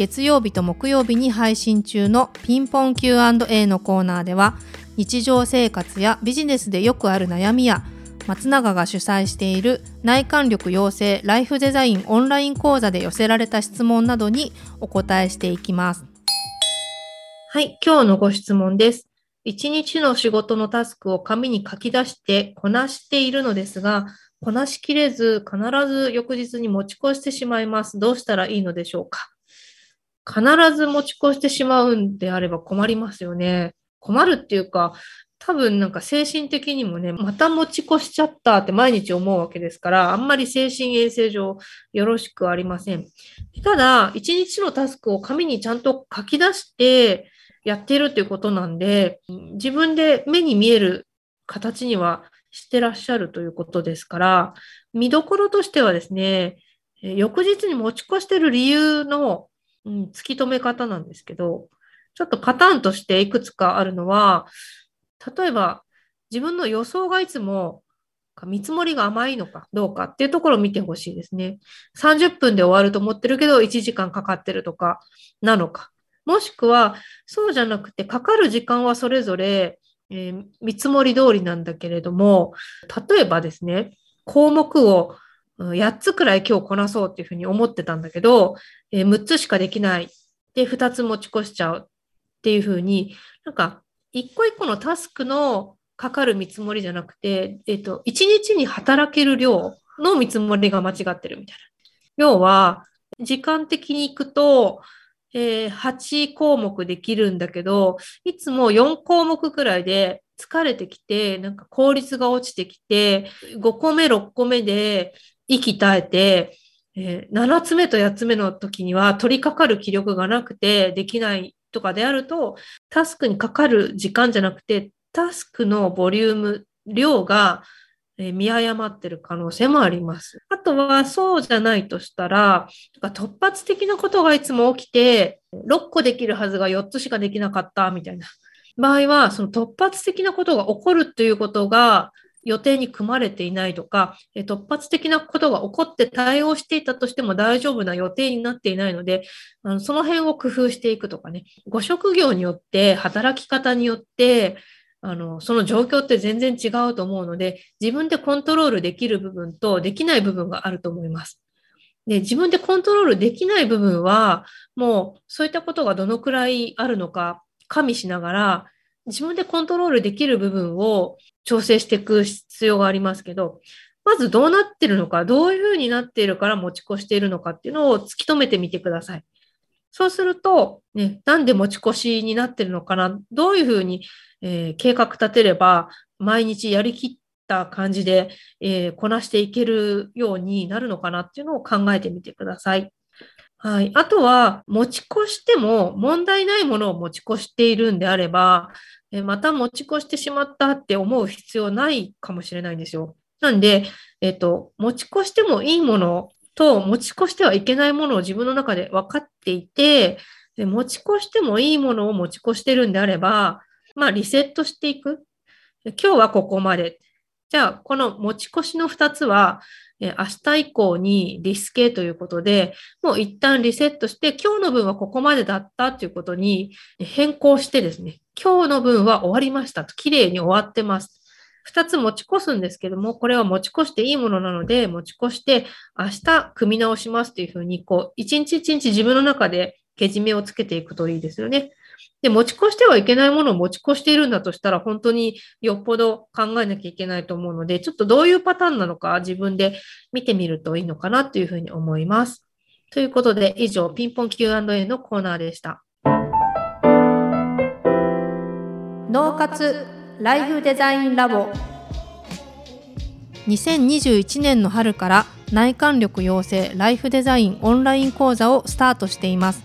月曜日と木曜日に配信中のピンポン Q&A のコーナーでは日常生活やビジネスでよくある悩みや松永が主催している内観力養成ライフデザインオンライン講座で寄せられた質問などにお答えしていきます。はい、今日のご質問です。一日の仕事のタスクを紙に書き出してこなしているのですが、こなしきれず必ず翌日に持ち越してしまいます。どうしたらいいのでしょうか？必ず持ち越してしまうんであれば困りますよね。困るっていうか、多分なんか精神的にもね、また持ち越しちゃったって毎日思うわけですから、あんまり精神衛生上よろしくありません。ただ、一日のタスクを紙にちゃんと書き出してやっているっていうことなんで、自分で目に見える形にはしてらっしゃるということですから、見どころとしてはですね、翌日に持ち越してる理由のうん、突き止め方なんですけど、ちょっとパターンとしていくつかあるのは、例えば自分の予想がいつも見積もりが甘いのかどうかっていうところを見てほしいですね。30分で終わると思ってるけど1時間かかってるとかなのか。もしくはそうじゃなくてかかる時間はそれぞれ、えー、見積もり通りなんだけれども、例えばですね、項目を8つくらい今日こなそうっていうふうに思ってたんだけど、えー、6つしかできない。で、2つ持ち越しちゃうっていうふうに、なんか、一個一個のタスクのかかる見積もりじゃなくて、えっ、ー、と、1日に働ける量の見積もりが間違ってるみたいな。要は、時間的に行くと、えー、8項目できるんだけど、いつも4項目くらいで疲れてきて、なんか効率が落ちてきて、5個目、6個目で息絶えて、えー、7つ目と8つ目の時には取り掛かる気力がなくてできないとかであると、タスクにかかる時間じゃなくて、タスクのボリューム、量が見誤ってる可能性もあります。あとはそうじゃないとしたら、突発的なことがいつも起きて、6個できるはずが4つしかできなかったみたいな場合は、その突発的なことが起こるということが予定に組まれていないとか、突発的なことが起こって対応していたとしても大丈夫な予定になっていないので、あのその辺を工夫していくとかね、ご職業によって、働き方によって、あの、その状況って全然違うと思うので、自分でコントロールできる部分とできない部分があると思います。で、自分でコントロールできない部分は、もうそういったことがどのくらいあるのか加味しながら、自分でコントロールできる部分を調整していく必要がありますけど、まずどうなってるのか、どういうふうになっているから持ち越しているのかっていうのを突き止めてみてください。そうすると、ね、なんで持ち越しになってるのかな、どういうふうに、えー、計画立てれば、毎日やりきった感じで、えー、こなしていけるようになるのかなっていうのを考えてみてください。はい。あとは、持ち越しても問題ないものを持ち越しているんであれば、また持ち越してしまったって思う必要ないかもしれないんですよ。なんで、えっ、と、持ち越してもいいものと持ち越してはいけないものを自分の中で分かっていて、で持ち越してもいいものを持ち越してるんであれば、まあ、リセットしていく。今日はここまで。じゃあ、この持ち越しの2つは、明日以降にリスケということで、もう一旦リセットして、今日の分はここまでだったということに変更してですね、今日の分は終わりましたと、綺麗に終わってます。二つ持ち越すんですけども、これは持ち越していいものなので、持ち越して、明日組み直しますというふうに、こう、一日一日自分の中でけじめをつけていくといいですよね。で、持ち越してはいけないものを持ち越しているんだとしたら、本当によっぽど考えなきゃいけないと思うので、ちょっとどういうパターンなのか自分で見てみるといいのかなというふうに思います。ということで、以上、ピンポン Q&A のコーナーでした。脳活ライフデザインラボ2021年の春から内観力養成ライフデザインオンライン講座をスタートしています